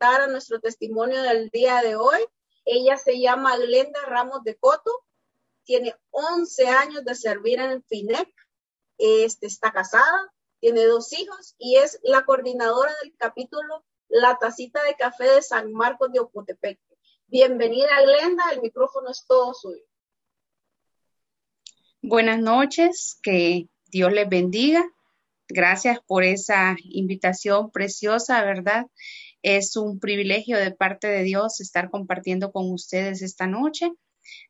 a nuestro testimonio del día de hoy. Ella se llama Glenda Ramos de Coto, tiene 11 años de servir en el FINEC, este, está casada, tiene dos hijos y es la coordinadora del capítulo La Tacita de Café de San Marcos de Ocotepec. Bienvenida, Glenda, el micrófono es todo suyo. Buenas noches, que Dios les bendiga. Gracias por esa invitación preciosa, ¿verdad? Es un privilegio de parte de Dios estar compartiendo con ustedes esta noche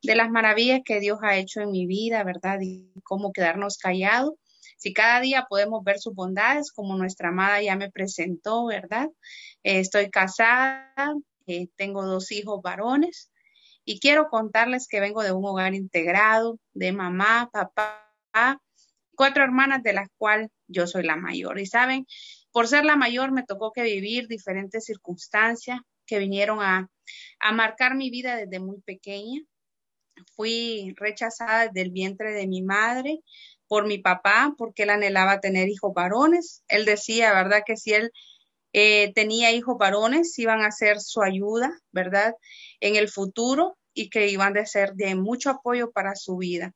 de las maravillas que Dios ha hecho en mi vida, ¿verdad? Y cómo quedarnos callados. Si cada día podemos ver sus bondades, como nuestra amada ya me presentó, ¿verdad? Eh, estoy casada, eh, tengo dos hijos varones y quiero contarles que vengo de un hogar integrado, de mamá, papá, cuatro hermanas de las cuales yo soy la mayor. Y saben, por ser la mayor me tocó que vivir diferentes circunstancias que vinieron a, marcar mi vida desde muy pequeña. Fui rechazada desde el vientre de mi madre por mi papá porque él anhelaba tener hijos varones. Él decía, ¿verdad? Que si él eh, tenía hijos varones, iban a ser su ayuda, ¿verdad? En el futuro y que iban a ser de mucho apoyo para su vida.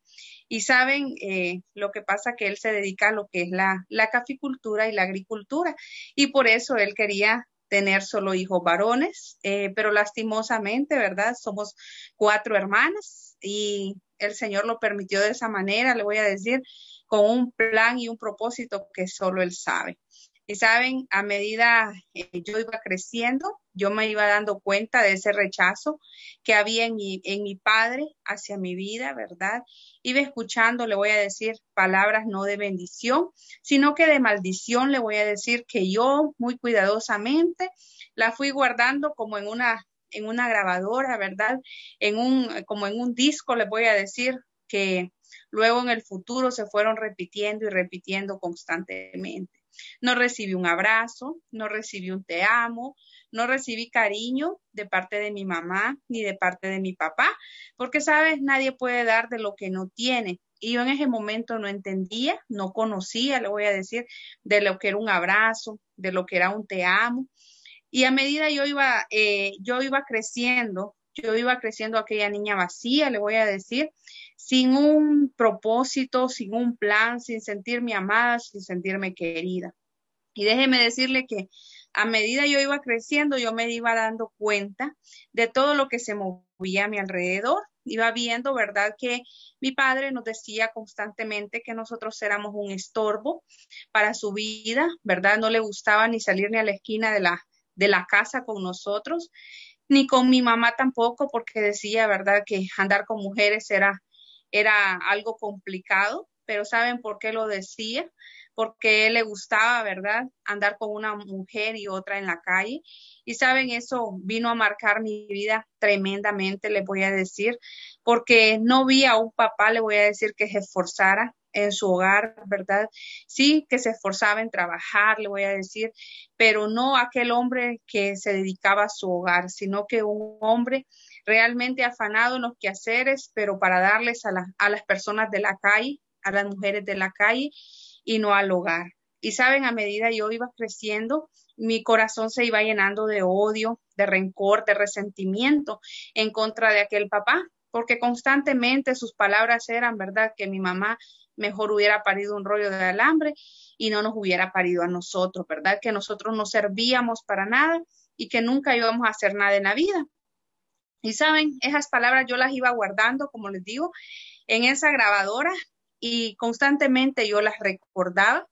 Y saben eh, lo que pasa que él se dedica a lo que es la, la caficultura y la agricultura. Y por eso él quería tener solo hijos varones, eh, pero lastimosamente, ¿verdad? Somos cuatro hermanas y el Señor lo permitió de esa manera, le voy a decir, con un plan y un propósito que solo Él sabe. Y saben, a medida eh, yo iba creciendo, yo me iba dando cuenta de ese rechazo que había en mi, en mi padre hacia mi vida, ¿verdad? Iba escuchando, le voy a decir palabras no de bendición, sino que de maldición, le voy a decir que yo muy cuidadosamente la fui guardando como en una en una grabadora, ¿verdad? En un como en un disco, le voy a decir que luego en el futuro se fueron repitiendo y repitiendo constantemente. No recibí un abrazo, no recibí un te amo, no recibí cariño de parte de mi mamá ni de parte de mi papá, porque sabes, nadie puede dar de lo que no tiene. Y yo en ese momento no entendía, no conocía, le voy a decir, de lo que era un abrazo, de lo que era un te amo. Y a medida yo iba, eh, yo iba creciendo, yo iba creciendo aquella niña vacía, le voy a decir, sin un propósito, sin un plan, sin sentirme amada, sin sentirme querida. Y déjeme decirle que a medida yo iba creciendo, yo me iba dando cuenta de todo lo que se movía a mi alrededor. Iba viendo, ¿verdad? Que mi padre nos decía constantemente que nosotros éramos un estorbo para su vida, ¿verdad? No le gustaba ni salir ni a la esquina de la, de la casa con nosotros, ni con mi mamá tampoco, porque decía, ¿verdad? Que andar con mujeres era era algo complicado, pero ¿saben por qué lo decía? Porque él le gustaba, ¿verdad? Andar con una mujer y otra en la calle. Y saben, eso vino a marcar mi vida tremendamente, le voy a decir, porque no vi a un papá, le voy a decir, que se esforzara en su hogar, ¿verdad? Sí, que se esforzaba en trabajar, le voy a decir, pero no aquel hombre que se dedicaba a su hogar, sino que un hombre realmente afanado en los quehaceres, pero para darles a, a las personas de la calle, a las mujeres de la calle y no al hogar. Y saben, a medida yo iba creciendo, mi corazón se iba llenando de odio, de rencor, de resentimiento en contra de aquel papá, porque constantemente sus palabras eran, ¿verdad?, que mi mamá mejor hubiera parido un rollo de alambre y no nos hubiera parido a nosotros, ¿verdad? Que nosotros no servíamos para nada y que nunca íbamos a hacer nada en la vida. Y saben, esas palabras yo las iba guardando, como les digo, en esa grabadora y constantemente yo las recordaba,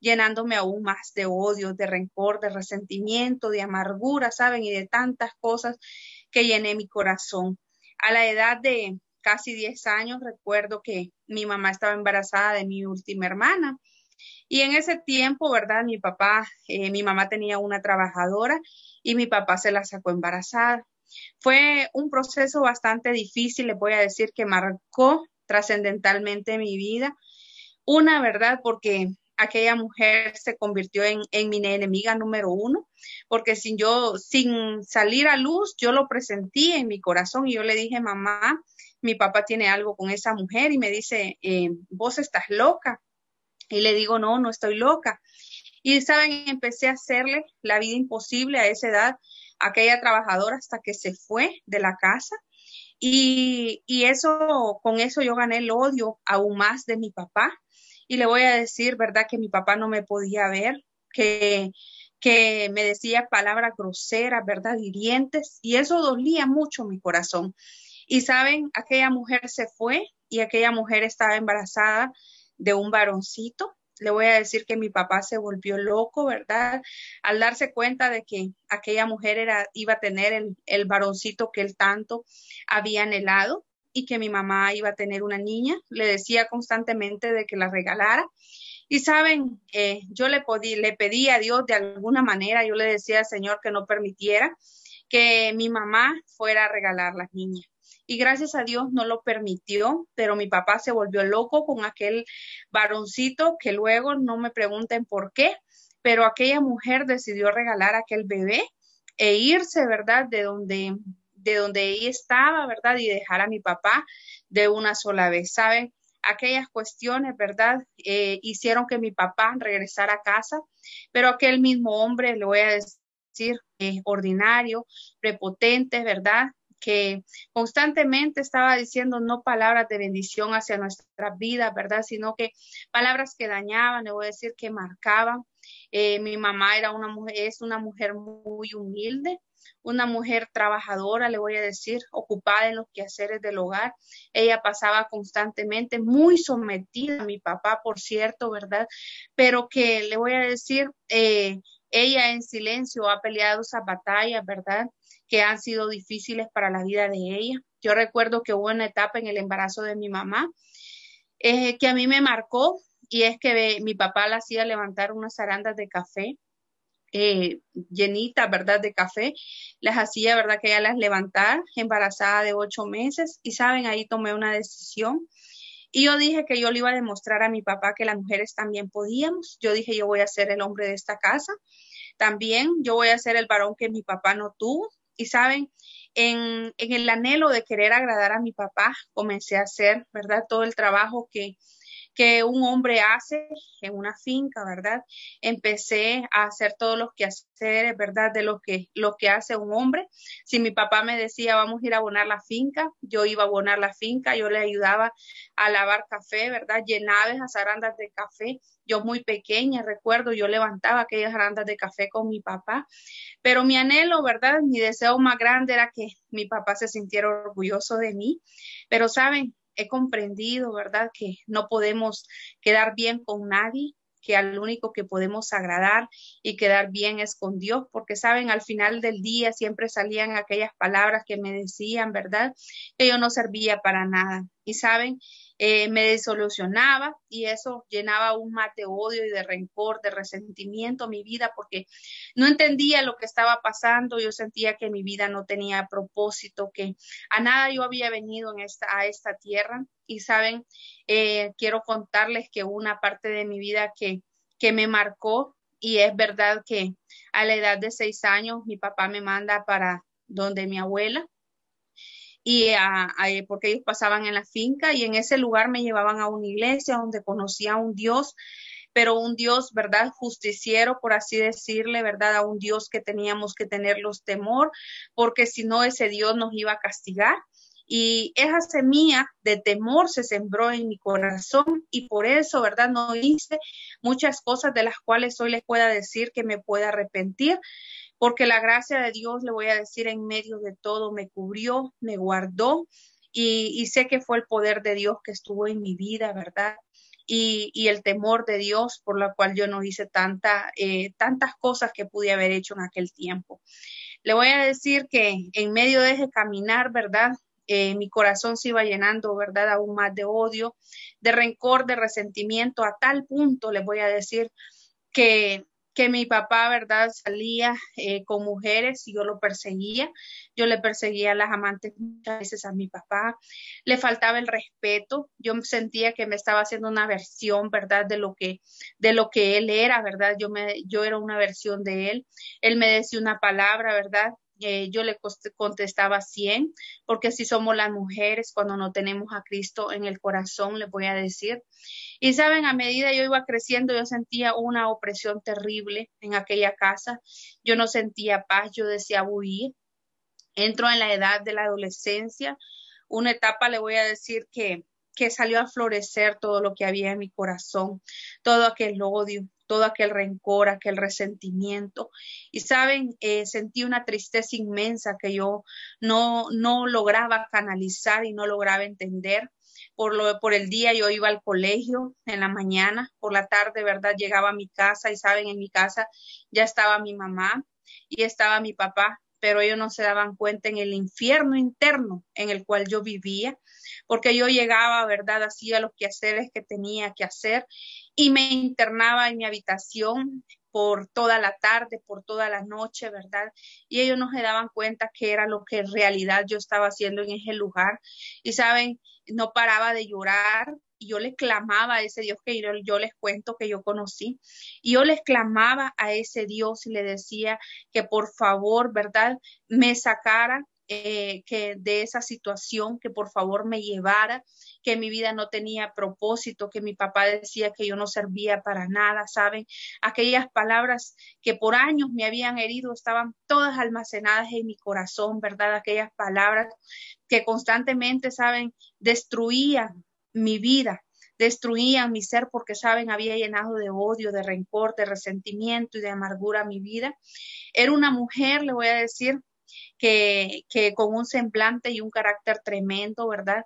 llenándome aún más de odio, de rencor, de resentimiento, de amargura, ¿saben? Y de tantas cosas que llené mi corazón. A la edad de casi 10 años recuerdo que mi mamá estaba embarazada de mi última hermana. Y en ese tiempo, ¿verdad? Mi papá, eh, mi mamá tenía una trabajadora y mi papá se la sacó embarazada. Fue un proceso bastante difícil, le voy a decir, que marcó trascendentalmente mi vida. Una, ¿verdad? Porque aquella mujer se convirtió en, mi enemiga número uno, porque sin yo, sin salir a luz, yo lo presentí en mi corazón y yo le dije, mamá, mi papá tiene algo con esa mujer y me dice, eh, vos estás loca. Y le digo, no, no estoy loca. Y saben, empecé a hacerle la vida imposible a esa edad aquella trabajadora hasta que se fue de la casa. Y, y eso, con eso yo gané el odio aún más de mi papá. Y le voy a decir, ¿verdad? Que mi papá no me podía ver, que, que me decía palabras groseras, ¿verdad? Hirientes. Y eso dolía mucho mi corazón. Y saben, aquella mujer se fue y aquella mujer estaba embarazada de un varoncito. Le voy a decir que mi papá se volvió loco, ¿verdad? Al darse cuenta de que aquella mujer era, iba a tener el, el varoncito que él tanto había anhelado y que mi mamá iba a tener una niña, le decía constantemente de que la regalara. Y saben, eh, yo le, podí, le pedí a Dios de alguna manera, yo le decía al Señor que no permitiera que mi mamá fuera a regalar las niñas y gracias a Dios no lo permitió, pero mi papá se volvió loco con aquel varoncito que luego no me pregunten por qué, pero aquella mujer decidió regalar aquel bebé e irse, ¿verdad? De donde de donde ella estaba, ¿verdad? Y dejar a mi papá de una sola vez, ¿saben? Aquellas cuestiones, ¿verdad? Eh, hicieron que mi papá regresara a casa, pero aquel mismo hombre, le voy a decir, eh, ordinario, prepotente, ¿verdad? Que constantemente estaba diciendo no palabras de bendición hacia nuestras vidas, ¿verdad? Sino que palabras que dañaban, le voy a decir que marcaban. Eh, mi mamá era una mujer, es una mujer muy humilde, una mujer trabajadora, le voy a decir, ocupada en los quehaceres del hogar. Ella pasaba constantemente muy sometida a mi papá, por cierto, ¿verdad? Pero que le voy a decir, eh, ella en silencio ha peleado esa batalla, ¿verdad? Que han sido difíciles para la vida de ella. Yo recuerdo que hubo una etapa en el embarazo de mi mamá eh, que a mí me marcó y es que mi papá la hacía levantar unas arandas de café eh, llenitas, ¿verdad? De café. Las hacía, ¿verdad? Que ella las levantara embarazada de ocho meses y saben, ahí tomé una decisión. Y yo dije que yo le iba a demostrar a mi papá que las mujeres también podíamos. Yo dije, yo voy a ser el hombre de esta casa. También yo voy a ser el varón que mi papá no tuvo. Y saben, en, en, el anhelo de querer agradar a mi papá, comencé a hacer, ¿verdad? Todo el trabajo que, que un hombre hace en una finca, ¿verdad? Empecé a hacer todos los quehaceres, ¿verdad? De lo que, que hace un hombre. Si mi papá me decía, vamos a ir a abonar la finca, yo iba a abonar la finca, yo le ayudaba a lavar café, ¿verdad? Llenaba esas arandas de café. Yo muy pequeña, recuerdo, yo levantaba aquellas arandas de café con mi papá. Pero mi anhelo, ¿verdad? Mi deseo más grande era que mi papá se sintiera orgulloso de mí. Pero, ¿saben? he comprendido, ¿verdad? Que no podemos quedar bien con nadie, que al único que podemos agradar y quedar bien es con Dios, porque saben, al final del día siempre salían aquellas palabras que me decían, ¿verdad? Que yo no servía para nada. Y saben, eh, me desolucionaba y eso llenaba aún más de odio y de rencor, de resentimiento mi vida porque no entendía lo que estaba pasando, yo sentía que mi vida no tenía propósito, que a nada yo había venido en esta, a esta tierra. Y saben, eh, quiero contarles que una parte de mi vida que, que me marcó y es verdad que a la edad de seis años mi papá me manda para donde mi abuela y a, porque ellos pasaban en la finca y en ese lugar me llevaban a una iglesia donde conocía a un Dios, pero un Dios, ¿verdad? Justiciero, por así decirle, ¿verdad? A un Dios que teníamos que tenerlos temor, porque si no ese Dios nos iba a castigar. Y esa semilla de temor se sembró en mi corazón y por eso, ¿verdad? No hice muchas cosas de las cuales hoy les pueda decir que me pueda arrepentir, porque la gracia de Dios, le voy a decir, en medio de todo me cubrió, me guardó y, sé que fue el poder de Dios que estuvo en mi vida, ¿verdad? Y, el temor de Dios por la cual yo no hice eh, tantas cosas que pude haber hecho en aquel tiempo. Le voy a decir que en medio de ese caminar, ¿verdad? Eh, mi corazón se iba llenando, ¿verdad? Aún más de odio, de rencor, de resentimiento, a tal punto, le voy a decir que que mi papá, ¿verdad? Salía eh, con mujeres y yo lo perseguía. Yo le perseguía a las amantes muchas veces a mi papá. Le faltaba el respeto. Yo sentía que me estaba haciendo una versión, ¿verdad? De lo que, de lo que él era, ¿verdad? Yo, me, yo era una versión de él. Él me decía una palabra, ¿verdad? Eh, yo le contestaba 100, porque si somos las mujeres cuando no tenemos a Cristo en el corazón, les voy a decir. Y saben, a medida yo iba creciendo, yo sentía una opresión terrible en aquella casa. Yo no sentía paz, yo decía huir. Entro en la edad de la adolescencia, una etapa, le voy a decir que que salió a florecer todo lo que había en mi corazón, todo aquel odio, todo aquel rencor, aquel resentimiento. Y saben, eh, sentí una tristeza inmensa que yo no, no lograba canalizar y no lograba entender. Por, lo, por el día yo iba al colegio en la mañana, por la tarde, ¿verdad? Llegaba a mi casa y saben, en mi casa ya estaba mi mamá y estaba mi papá, pero ellos no se daban cuenta en el infierno interno en el cual yo vivía porque yo llegaba, ¿verdad? Hacía los quehaceres que tenía que hacer y me internaba en mi habitación por toda la tarde, por toda la noche, ¿verdad? Y ellos no se daban cuenta que era lo que en realidad yo estaba haciendo en ese lugar. Y saben, no paraba de llorar, y yo le clamaba a ese Dios que yo, yo, les cuento que yo conocí, y yo les clamaba a ese Dios y le decía que por favor, ¿verdad?, me sacara eh, que de esa situación, que por favor me llevara, que mi vida no tenía propósito, que mi papá decía que yo no servía para nada, ¿saben? Aquellas palabras que por años me habían herido estaban todas almacenadas en mi corazón, ¿verdad? Aquellas palabras que constantemente, ¿saben? Destruían mi vida, destruían mi ser porque, saben, había llenado de odio, de rencor, de resentimiento y de amargura mi vida. Era una mujer, le voy a decir, que, con un semblante y un carácter tremendo, ¿verdad?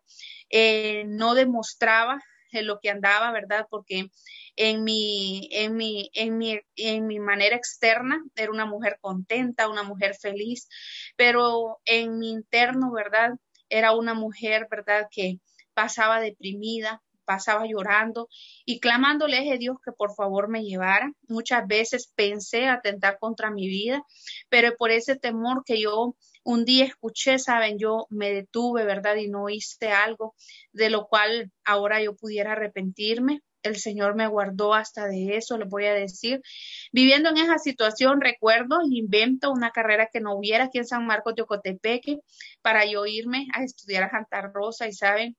Eh, no demostraba lo que andaba, ¿verdad? Porque en mi, en mi, en mi, en mi manera externa era una mujer contenta, una mujer feliz, pero en mi interno, ¿verdad? Era una mujer, ¿verdad? Que pasaba deprimida, pasaba llorando y clamándole a Dios que por favor me llevara. Muchas veces pensé atentar contra mi vida, pero por ese temor que yo un día escuché, saben, yo me detuve, ¿verdad? Y no hice algo de lo cual ahora yo pudiera arrepentirme. El Señor me guardó hasta de eso, les voy a decir. Viviendo en esa situación, recuerdo, invento una carrera que no hubiera aquí en San Marcos de Ocotepeque para yo irme a estudiar a Santa Rosa y saben,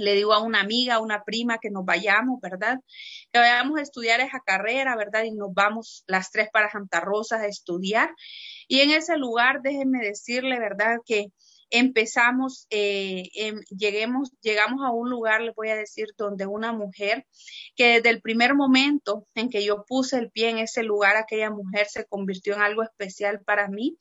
le digo a una amiga, a una prima que nos vayamos, ¿verdad? Que vayamos a estudiar esa carrera, ¿verdad? Y nos vamos las tres para Santa Rosa a estudiar. Y en ese lugar, déjenme decirle, ¿verdad? Que empezamos, eh, em, lleguemos, llegamos a un lugar, les voy a decir, donde una mujer, que desde el primer momento en que yo puse el pie en ese lugar, aquella mujer se convirtió en algo especial para mí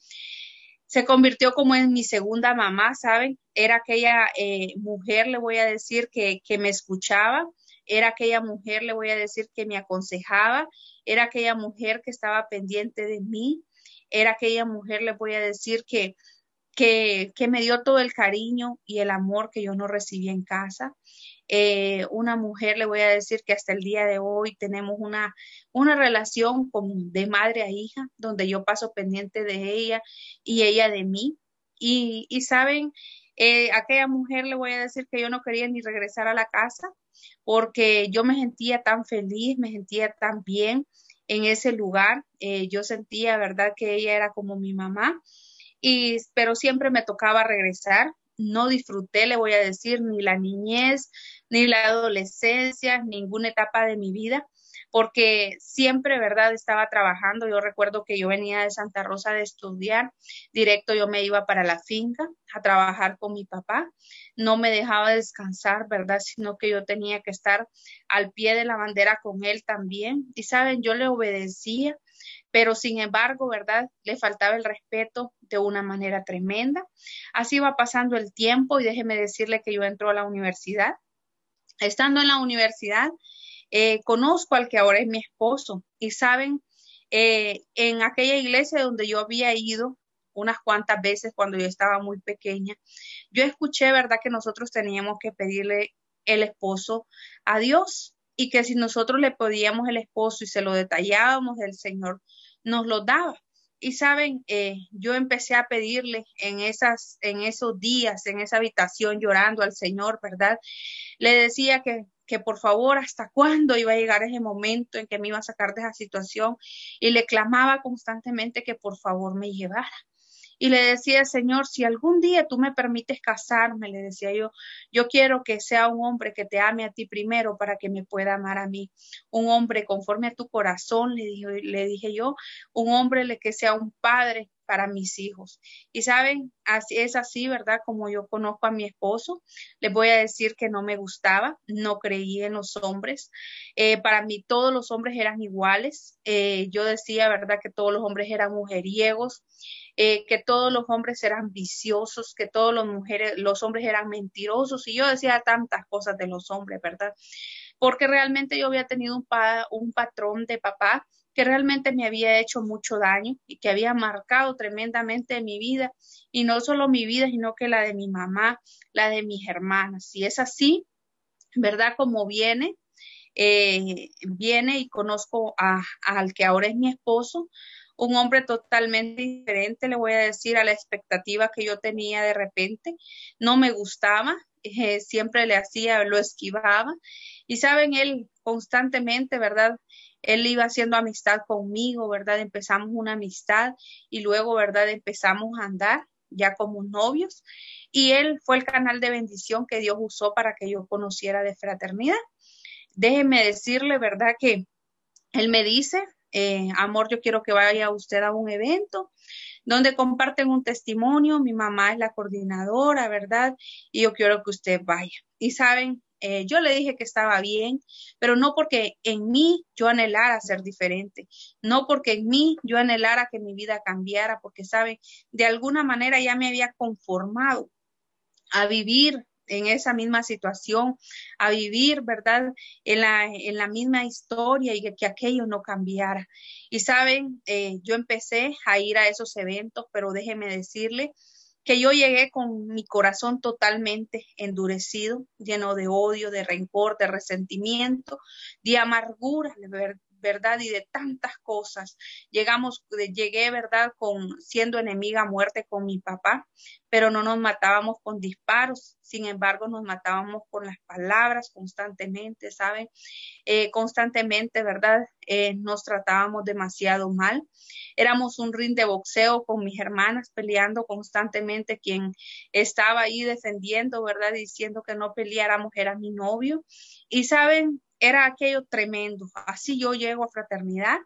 se convirtió como en mi segunda mamá, ¿saben? Era aquella eh, mujer, le voy a decir, que, que me escuchaba, era aquella mujer, le voy a decir, que me aconsejaba, era aquella mujer que estaba pendiente de mí, era aquella mujer, le voy a decir, que, que, que me dio todo el cariño y el amor que yo no recibí en casa. Eh, una mujer, le voy a decir que hasta el día de hoy tenemos una, una relación como de madre a hija, donde yo paso pendiente de ella y ella de mí. Y, y saben, eh, aquella mujer le voy a decir que yo no quería ni regresar a la casa porque yo me sentía tan feliz, me sentía tan bien en ese lugar. Eh, yo sentía, ¿verdad?, que ella era como mi mamá. Y, pero siempre me tocaba regresar no disfruté, le voy a decir, ni la niñez, ni la adolescencia, ninguna etapa de mi vida, porque siempre, ¿verdad? Estaba trabajando. Yo recuerdo que yo venía de Santa Rosa de estudiar, directo yo me iba para la finca a trabajar con mi papá. No me dejaba descansar, ¿verdad? Sino que yo tenía que estar al pie de la bandera con él también. Y saben, yo le obedecía pero sin embargo, ¿verdad? Le faltaba el respeto de una manera tremenda. Así va pasando el tiempo y déjeme decirle que yo entro a la universidad. Estando en la universidad, eh, conozco al que ahora es mi esposo y saben, eh, en aquella iglesia donde yo había ido unas cuantas veces cuando yo estaba muy pequeña, yo escuché, ¿verdad?, que nosotros teníamos que pedirle el esposo a Dios y que si nosotros le podíamos el esposo y se lo detallábamos, el Señor nos lo daba. Y saben, eh, yo empecé a pedirle en, esas, en esos días, en esa habitación, llorando al Señor, ¿verdad? Le decía que, que por favor, hasta cuándo iba a llegar ese momento en que me iba a sacar de esa situación. Y le clamaba constantemente que por favor me llevara. Y le decía, Señor, si algún día tú me permites casarme, le decía yo, yo quiero que sea un hombre que te ame a ti primero para que me pueda amar a mí. Un hombre conforme a tu corazón, le dije, le dije yo, un hombre que sea un padre para mis hijos. Y saben, así es así, ¿verdad? Como yo conozco a mi esposo, les voy a decir que no me gustaba, no creía en los hombres. Eh, para mí todos los hombres eran iguales. Eh, yo decía, ¿verdad? Que todos los hombres eran mujeriegos. Eh, que todos los hombres eran viciosos, que todos los, mujeres, los hombres eran mentirosos, y yo decía tantas cosas de los hombres, ¿verdad? Porque realmente yo había tenido un, patrón de papá que realmente me había hecho mucho daño y que había marcado tremendamente mi vida, y no solo mi vida, sino que la de mi mamá, la de mis hermanas. Si es así, ¿verdad? Como viene, eh, viene y conozco a, al que ahora es mi esposo, un hombre totalmente diferente, le voy a decir, a la expectativa que yo tenía de repente. No me gustaba, eh, siempre le hacía, lo esquivaba. Y saben, él constantemente, ¿verdad? Él iba haciendo amistad conmigo, ¿verdad? Empezamos una amistad y luego, ¿verdad? Empezamos a andar ya como novios. Y él fue el canal de bendición que Dios usó para que yo conociera de fraternidad. Déjeme decirle, ¿verdad? Que él me dice, eh, amor, yo quiero que vaya usted a un evento donde comparten un testimonio, mi mamá es la coordinadora, ¿verdad? Y yo quiero que usted vaya. Y saben, eh, yo le dije que estaba bien, pero no porque en mí yo anhelara ser diferente, no porque en mí yo anhelara que mi vida cambiara, porque, ¿saben? De alguna manera ya me había conformado a vivir en esa misma situación, a vivir, ¿verdad? En la, en la misma historia y que, aquello no cambiara. Y saben, eh, yo empecé a ir a esos eventos, pero déjeme decirle que yo llegué con mi corazón totalmente endurecido, lleno de odio, de rencor, de resentimiento, de amargura, ¿verdad? Y de tantas cosas. Llegamos, llegué, ¿verdad? Con siendo enemiga a muerte con mi papá, pero no nos matábamos con disparos, sin embargo nos matábamos con las palabras constantemente, ¿saben? Eh, constantemente, ¿verdad? Eh, nos tratábamos demasiado mal. Éramos un ring de boxeo con mis hermanas peleando constantemente. Quien estaba ahí defendiendo, ¿verdad? Diciendo que no peleáramos era mi novio. Y saben, era aquello tremendo. Así yo llego a fraternidad.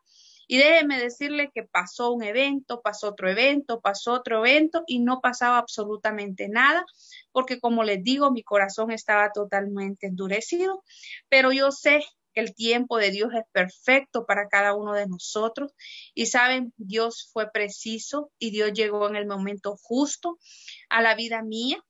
Y déjeme decirle que pasó un evento, pasó otro evento, pasó otro evento y no pasaba absolutamente nada, porque como les digo, mi corazón estaba totalmente endurecido, pero yo sé que el tiempo de Dios es perfecto para cada uno de nosotros. Y saben, Dios fue preciso y Dios llegó en el momento justo a la vida mía.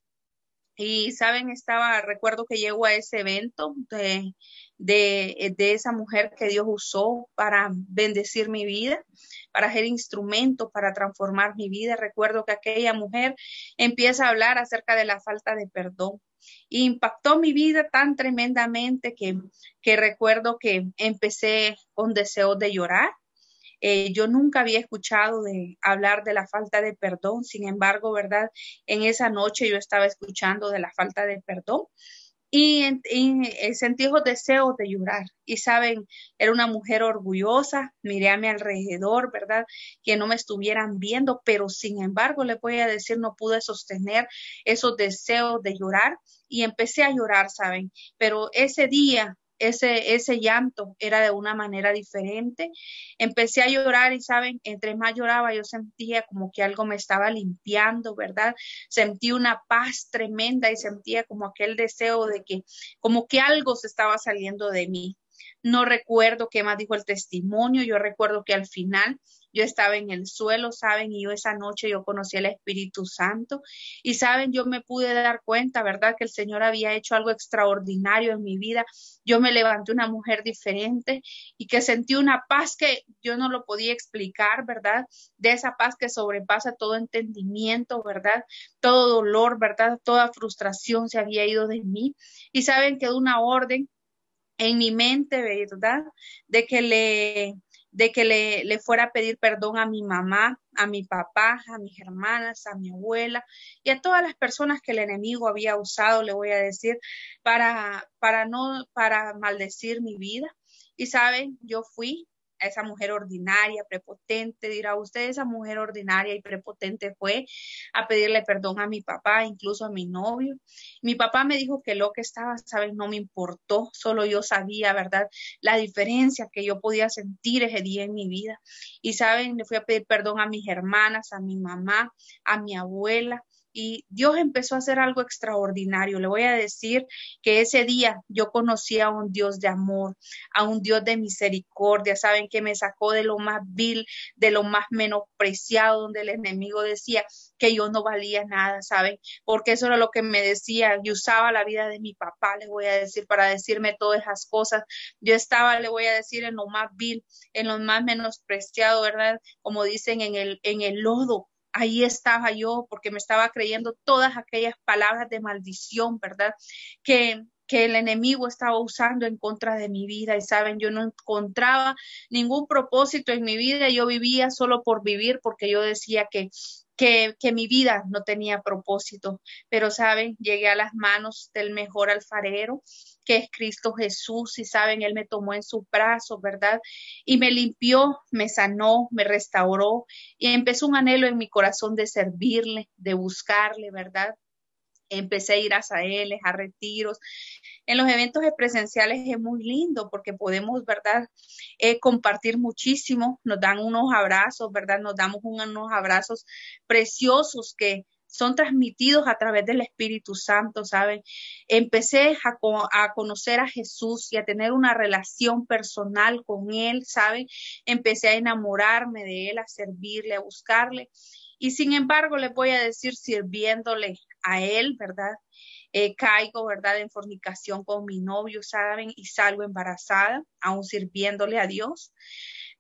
Y saben, estaba, recuerdo que llegó a ese evento de, de, de, esa mujer que Dios usó para bendecir mi vida, para ser instrumento para transformar mi vida. Recuerdo que aquella mujer empieza a hablar acerca de la falta de perdón. impactó mi vida tan tremendamente que, que recuerdo que empecé con deseos de llorar eh, yo nunca había escuchado de hablar de la falta de perdón, sin embargo, ¿verdad? En esa noche yo estaba escuchando de la falta de perdón y, eh, sentí esos deseos de llorar. Y saben, era una mujer orgullosa, miré a mi alrededor, ¿verdad? Que no me estuvieran viendo, pero sin embargo, le voy a decir, no pude sostener esos deseos de llorar y empecé a llorar, ¿saben? Pero ese día ese, ese llanto era de una manera diferente. Empecé a llorar y, saben, entre más lloraba, yo sentía como que algo me estaba limpiando, ¿verdad? Sentí una paz tremenda y sentía como aquel deseo de que, como que algo se estaba saliendo de mí. No recuerdo qué más dijo el testimonio, yo recuerdo que al final yo estaba en el suelo, ¿saben? Y yo esa noche yo conocí al Espíritu Santo y, ¿saben? Yo me pude dar cuenta, ¿verdad? Que el Señor había hecho algo extraordinario en mi vida. Yo me levanté una mujer diferente y que sentí una paz que yo no lo podía explicar, ¿verdad? De esa paz que sobrepasa todo entendimiento, ¿verdad? Todo dolor, ¿verdad? Toda frustración se había ido de mí. Y saben que de una orden en mi mente, ¿verdad? De que le de que le, le, fuera a pedir perdón a mi mamá, a mi papá, a mis hermanas, a mi abuela y a todas las personas que el enemigo había usado, le voy a decir, para, para no, para maldecir mi vida. Y saben, yo fui esa mujer ordinaria, prepotente, dirá usted, esa mujer ordinaria y prepotente fue a pedirle perdón a mi papá, incluso a mi novio. Mi papá me dijo que lo que estaba, sabes, no me importó, solo yo sabía, ¿verdad? La diferencia que yo podía sentir ese día en mi vida. Y saben, le fui a pedir perdón a mis hermanas, a mi mamá, a mi abuela, y Dios empezó a hacer algo extraordinario. Le voy a decir que ese día yo conocí a un Dios de amor, a un Dios de misericordia, saben que me sacó de lo más vil, de lo más menospreciado, donde el enemigo decía que yo no valía nada, saben, porque eso era lo que me decía, y usaba la vida de mi papá, le voy a decir, para decirme todas esas cosas. Yo estaba, le voy a decir, en lo más vil, en lo más menospreciado, ¿verdad? Como dicen, en el, en el lodo, ahí estaba yo porque me estaba creyendo todas aquellas palabras de maldición, ¿verdad? Que, que el enemigo estaba usando en contra de mi vida. Y saben, yo no encontraba ningún propósito en mi vida, yo vivía solo por vivir porque yo decía que que, que, mi vida no tenía propósito, pero saben, llegué a las manos del mejor alfarero, que es Cristo Jesús, y saben, Él me tomó en sus brazos, ¿verdad? Y me limpió, me sanó, me restauró, y empezó un anhelo en mi corazón de servirle, de buscarle, ¿verdad? Empecé a ir a él, a retiros, en los eventos presenciales es muy lindo porque podemos, ¿verdad?, eh, compartir muchísimo, nos dan unos abrazos, ¿verdad? Nos damos unos abrazos preciosos que son transmitidos a través del Espíritu Santo, ¿saben? Empecé a, a, conocer a Jesús y a tener una relación personal con Él, ¿saben? Empecé a enamorarme de Él, a servirle, a buscarle. Y sin embargo, les voy a decir, sirviéndole a Él, ¿verdad? Eh, caigo, ¿verdad?, en fornicación con mi novio, ¿saben? Y salgo embarazada, aún sirviéndole a Dios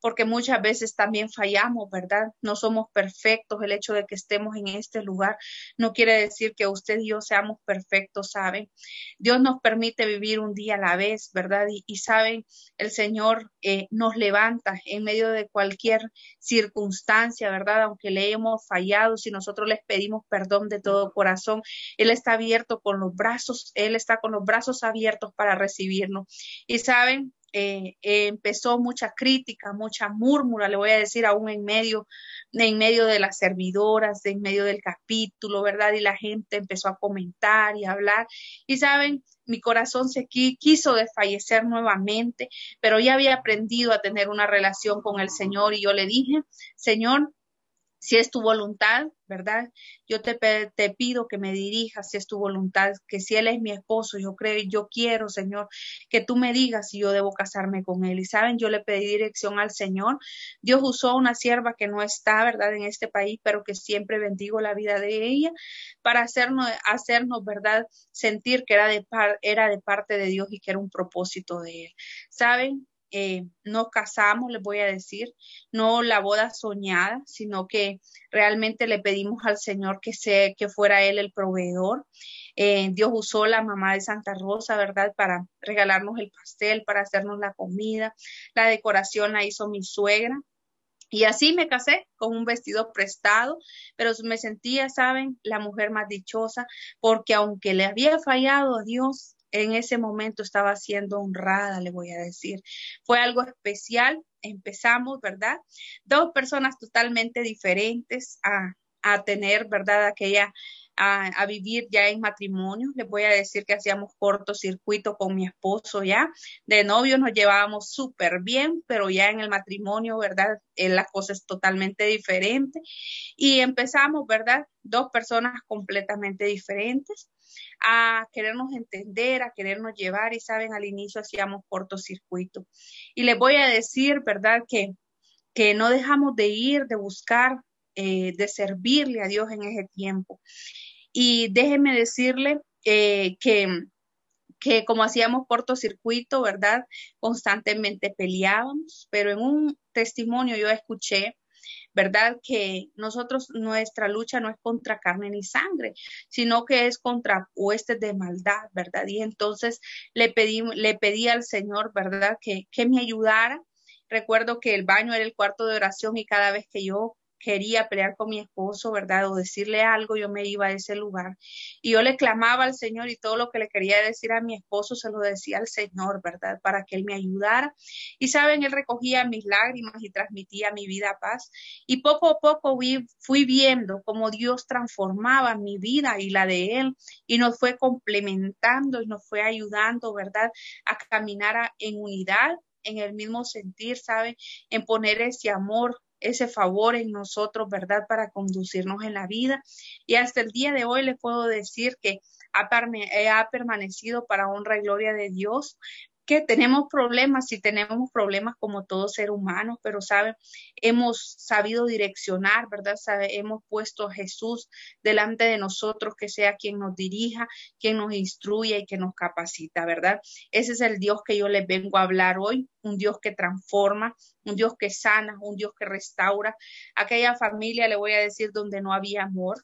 porque muchas veces también fallamos, ¿verdad? No somos perfectos. El hecho de que estemos en este lugar no quiere decir que usted y yo seamos perfectos, ¿saben? Dios nos permite vivir un día a la vez, ¿verdad? Y, saben, el Señor eh, nos levanta en medio de cualquier circunstancia, ¿verdad? Aunque le hemos fallado, si nosotros les pedimos perdón de todo corazón, Él está abierto con los brazos, Él está con los brazos abiertos para recibirnos. Y saben, eh, eh, empezó mucha crítica, mucha murmura, le voy a decir, aún en medio, en medio de las servidoras, en medio del capítulo, ¿verdad? Y la gente empezó a comentar y a hablar. Y saben, mi corazón se quiso desfallecer nuevamente, pero ya había aprendido a tener una relación con el Señor y yo le dije, Señor, si es tu voluntad, ¿verdad? Yo te, pido que me dirijas si es tu voluntad, que si él es mi esposo, yo creo, yo quiero, Señor, que tú me digas si yo debo casarme con él. Y saben, yo le pedí dirección al Señor. Dios usó una sierva que no está, ¿verdad?, en este país, pero que siempre bendigo la vida de ella para hacernos, hacernos ¿verdad?, sentir que era de, era de parte de Dios y que era un propósito de él. ¿Saben? Eh, nos casamos, les voy a decir, no la boda soñada, sino que realmente le pedimos al Señor que, se, que fuera Él el proveedor. Eh, Dios usó la mamá de Santa Rosa, ¿verdad?, para regalarnos el pastel, para hacernos la comida. La decoración la hizo mi suegra. Y así me casé con un vestido prestado, pero me sentía, saben, la mujer más dichosa, porque aunque le había fallado a Dios, en ese momento estaba siendo honrada, le voy a decir. Fue algo especial. Empezamos, ¿verdad? Dos personas totalmente diferentes a, a tener, ¿verdad? Aquella a, vivir ya en matrimonio. Les voy a decir que hacíamos cortocircuito con mi esposo ya. De novio nos llevábamos súper bien, pero ya en el matrimonio, ¿verdad? Eh, la cosa es totalmente diferente. Y empezamos, ¿verdad? Dos personas completamente diferentes a querernos entender, a querernos llevar y saben, al inicio hacíamos cortocircuito. Y les voy a decir, ¿verdad? Que, que no dejamos de ir, de buscar, eh, de servirle a Dios en ese tiempo. Y déjenme decirle eh, que, que como hacíamos cortocircuito, ¿verdad? Constantemente peleábamos, pero en un testimonio yo escuché ¿verdad? Que nosotros, nuestra lucha no es contra carne ni sangre, sino que es contra huestes de maldad, ¿verdad? Y entonces le pedí, le pedí al Señor, ¿verdad? Que, que me ayudara. Recuerdo que el baño era el cuarto de oración y cada vez que yo quería pelear con mi esposo, ¿verdad? O decirle algo, yo me iba a ese lugar. Y yo le clamaba al Señor y todo lo que le quería decir a mi esposo se lo decía al Señor, ¿verdad? Para que Él me ayudara. Y saben, Él recogía mis lágrimas y transmitía mi vida paz. Y poco a poco fui viendo cómo Dios transformaba mi vida y la de Él y nos fue complementando y nos fue ayudando, ¿verdad? A caminar en unidad en el mismo sentir, ¿sabe? En poner ese amor, ese favor en nosotros, ¿verdad? Para conducirnos en la vida. Y hasta el día de hoy le puedo decir que ha, ha permanecido para honra y gloria de Dios, que tenemos problemas, y tenemos problemas como todo ser humano, pero sabe, hemos sabido direccionar, ¿verdad? Sabe, hemos puesto a Jesús delante de nosotros, que sea quien nos dirija, quien nos instruya y que nos capacita, ¿verdad? Ese es el Dios que yo les vengo a hablar hoy, un Dios que transforma, un Dios que sana, un Dios que restaura. Aquella familia, le voy a decir, donde no había amor,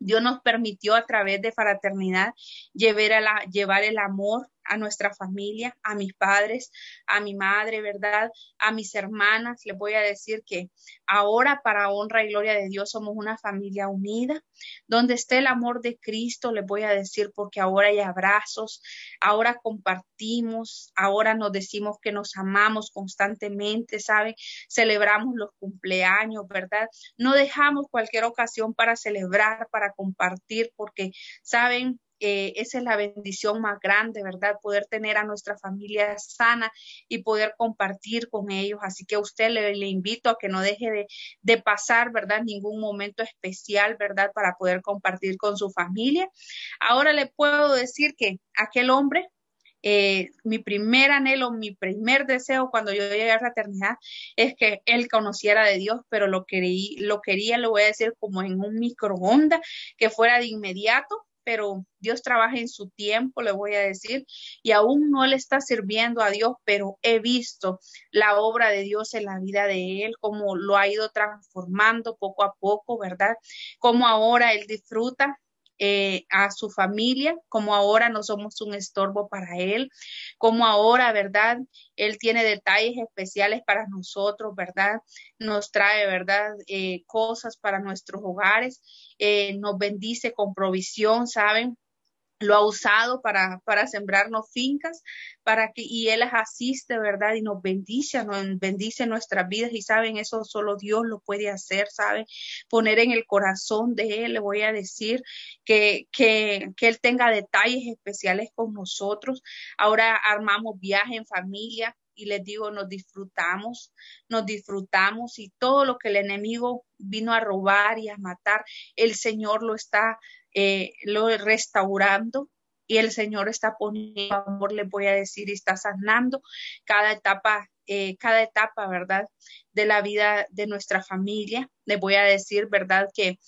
Dios nos permitió a través de fraternidad llevar, la, llevar el amor, a nuestra familia, a mis padres, a mi madre, ¿verdad? A mis hermanas. Les voy a decir que ahora para honra y gloria de Dios somos una familia unida, donde esté el amor de Cristo, les voy a decir, porque ahora hay abrazos, ahora compartimos, ahora nos decimos que nos amamos constantemente, ¿saben? Celebramos los cumpleaños, ¿verdad? No dejamos cualquier ocasión para celebrar, para compartir, porque, ¿saben? Eh, esa es la bendición más grande, ¿verdad? Poder tener a nuestra familia sana y poder compartir con ellos. Así que a usted le, invito a que no deje de, pasar, ¿verdad? Ningún momento especial, ¿verdad? Para poder compartir con su familia. Ahora le puedo decir que aquel hombre, eh, mi primer anhelo, mi primer deseo cuando yo llegué a la fraternidad es que él conociera de Dios, pero lo, querí, lo quería, lo voy a decir como en un microondas, que fuera de inmediato pero Dios trabaja en su tiempo, le voy a decir, y aún no le está sirviendo a Dios, pero he visto la obra de Dios en la vida de él, cómo lo ha ido transformando poco a poco, ¿verdad? Cómo ahora él disfruta eh, a su familia, como ahora no somos un estorbo para él, como ahora, ¿verdad? Él tiene detalles especiales para nosotros, ¿verdad? Nos trae, ¿verdad? Eh, cosas para nuestros hogares, eh, nos bendice con provisión, ¿saben? Lo ha usado para, para sembrarnos fincas, para que, y Él las asiste, ¿verdad? Y nos bendice, nos bendice nuestras vidas y saben, eso solo Dios lo puede hacer, ¿sabe? Poner en el corazón de Él, le voy a decir que, que, que Él tenga detalles especiales con nosotros. Ahora armamos viaje en familia, y les digo, nos disfrutamos, nos disfrutamos y todo lo que el enemigo vino a robar y a matar, el Señor lo está eh, lo restaurando y el Señor está poniendo amor, le voy a decir, y está sanando cada etapa, eh, cada etapa, ¿verdad? De la vida de nuestra familia. Le voy a decir, ¿verdad? Que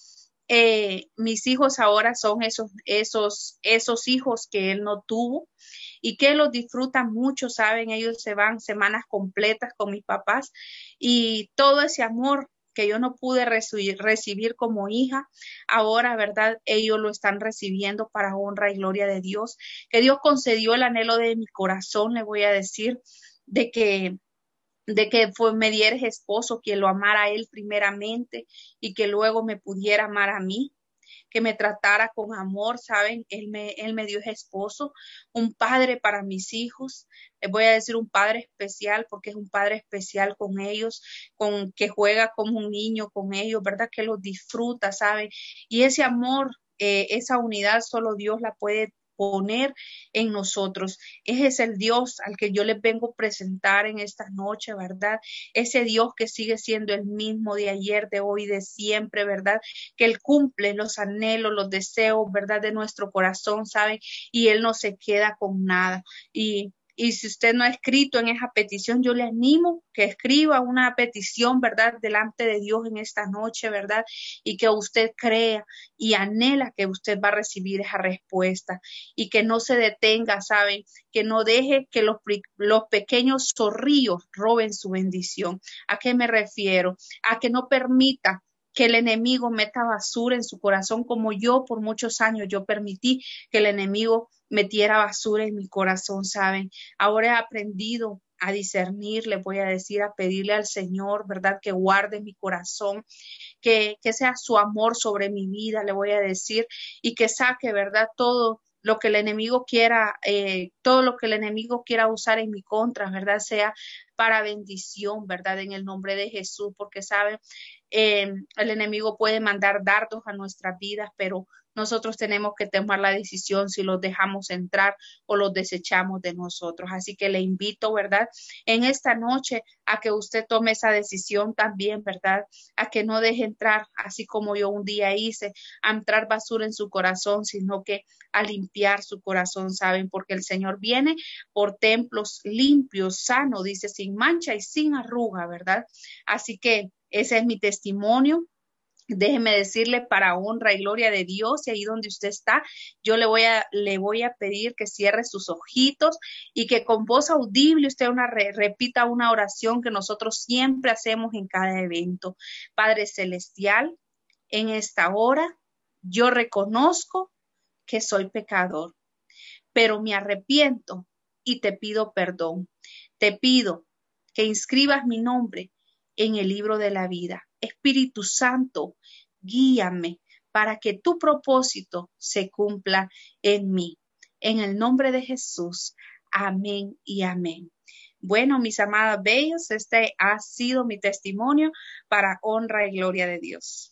eh, mis hijos ahora son esos, esos, esos hijos que él no tuvo y que los disfrutan mucho, saben, ellos se van semanas completas con mis papás y todo ese amor que yo no pude recibir, como hija, ahora, ¿verdad? Ellos lo están recibiendo para honra y gloria de Dios, que Dios concedió el anhelo de mi corazón, le voy a decir, de que de que fue, me diera esposo, que lo amara a él primeramente y que luego me pudiera amar a mí que me tratara con amor, ¿saben? Él me, él me dio ese esposo, un padre para mis hijos. Les voy a decir un padre especial porque es un padre especial con ellos, con que juega como un niño con ellos, ¿verdad? Que los disfruta, ¿saben? Y ese amor, eh, esa unidad solo Dios la puede poner en nosotros. Ese es el Dios al que yo les vengo a presentar en esta noche, ¿verdad? Ese Dios que sigue siendo el mismo de ayer, de hoy, de siempre, ¿verdad? Que Él cumple los anhelos, los deseos, ¿verdad? De nuestro corazón, ¿saben? Y Él no se queda con nada. Y y si usted no ha escrito en esa petición, yo le animo que escriba una petición, ¿verdad?, delante de Dios en esta noche, ¿verdad? Y que usted crea y anhela que usted va a recibir esa respuesta y que no se detenga, ¿saben? Que no deje que los, pequeños zorrillos roben su bendición. ¿A qué me refiero? A que no permita que el enemigo meta basura en su corazón como yo por muchos años yo permití que el enemigo metiera basura en mi corazón, ¿saben? Ahora he aprendido a discernir, le voy a decir, a pedirle al Señor, ¿verdad? Que guarde mi corazón, que, que sea su amor sobre mi vida, le voy a decir, y que saque, ¿verdad? Todo lo que el enemigo quiera, eh, todo lo que el enemigo quiera usar en mi contra, ¿verdad? Sea para bendición, ¿verdad? En el nombre de Jesús, porque saben, eh, el enemigo puede mandar dardos a nuestras vidas, pero nosotros tenemos que tomar la decisión si los dejamos entrar o los desechamos de nosotros. Así que le invito, ¿verdad? En esta noche a que usted tome esa decisión también, ¿verdad? A que no deje entrar, así como yo un día hice, a entrar basura en su corazón, sino que a limpiar su corazón, ¿saben? Porque el Señor viene por templos limpios, sanos, dice, sin mancha y sin arruga, ¿verdad? Así que ese es mi testimonio déjeme decirle para honra y gloria de Dios y ahí donde usted está, yo le voy a le voy a pedir que cierre sus ojitos y que con voz audible usted una repita una oración que nosotros siempre hacemos en cada evento. Padre celestial, en esta hora yo reconozco que soy pecador, pero me arrepiento y te pido perdón. Te pido que inscribas mi nombre en el libro de la vida. Espíritu Santo, guíame para que tu propósito se cumpla en mí. En el nombre de Jesús. Amén y amén. Bueno, mis amadas bellas, este ha sido mi testimonio para honra y gloria de Dios.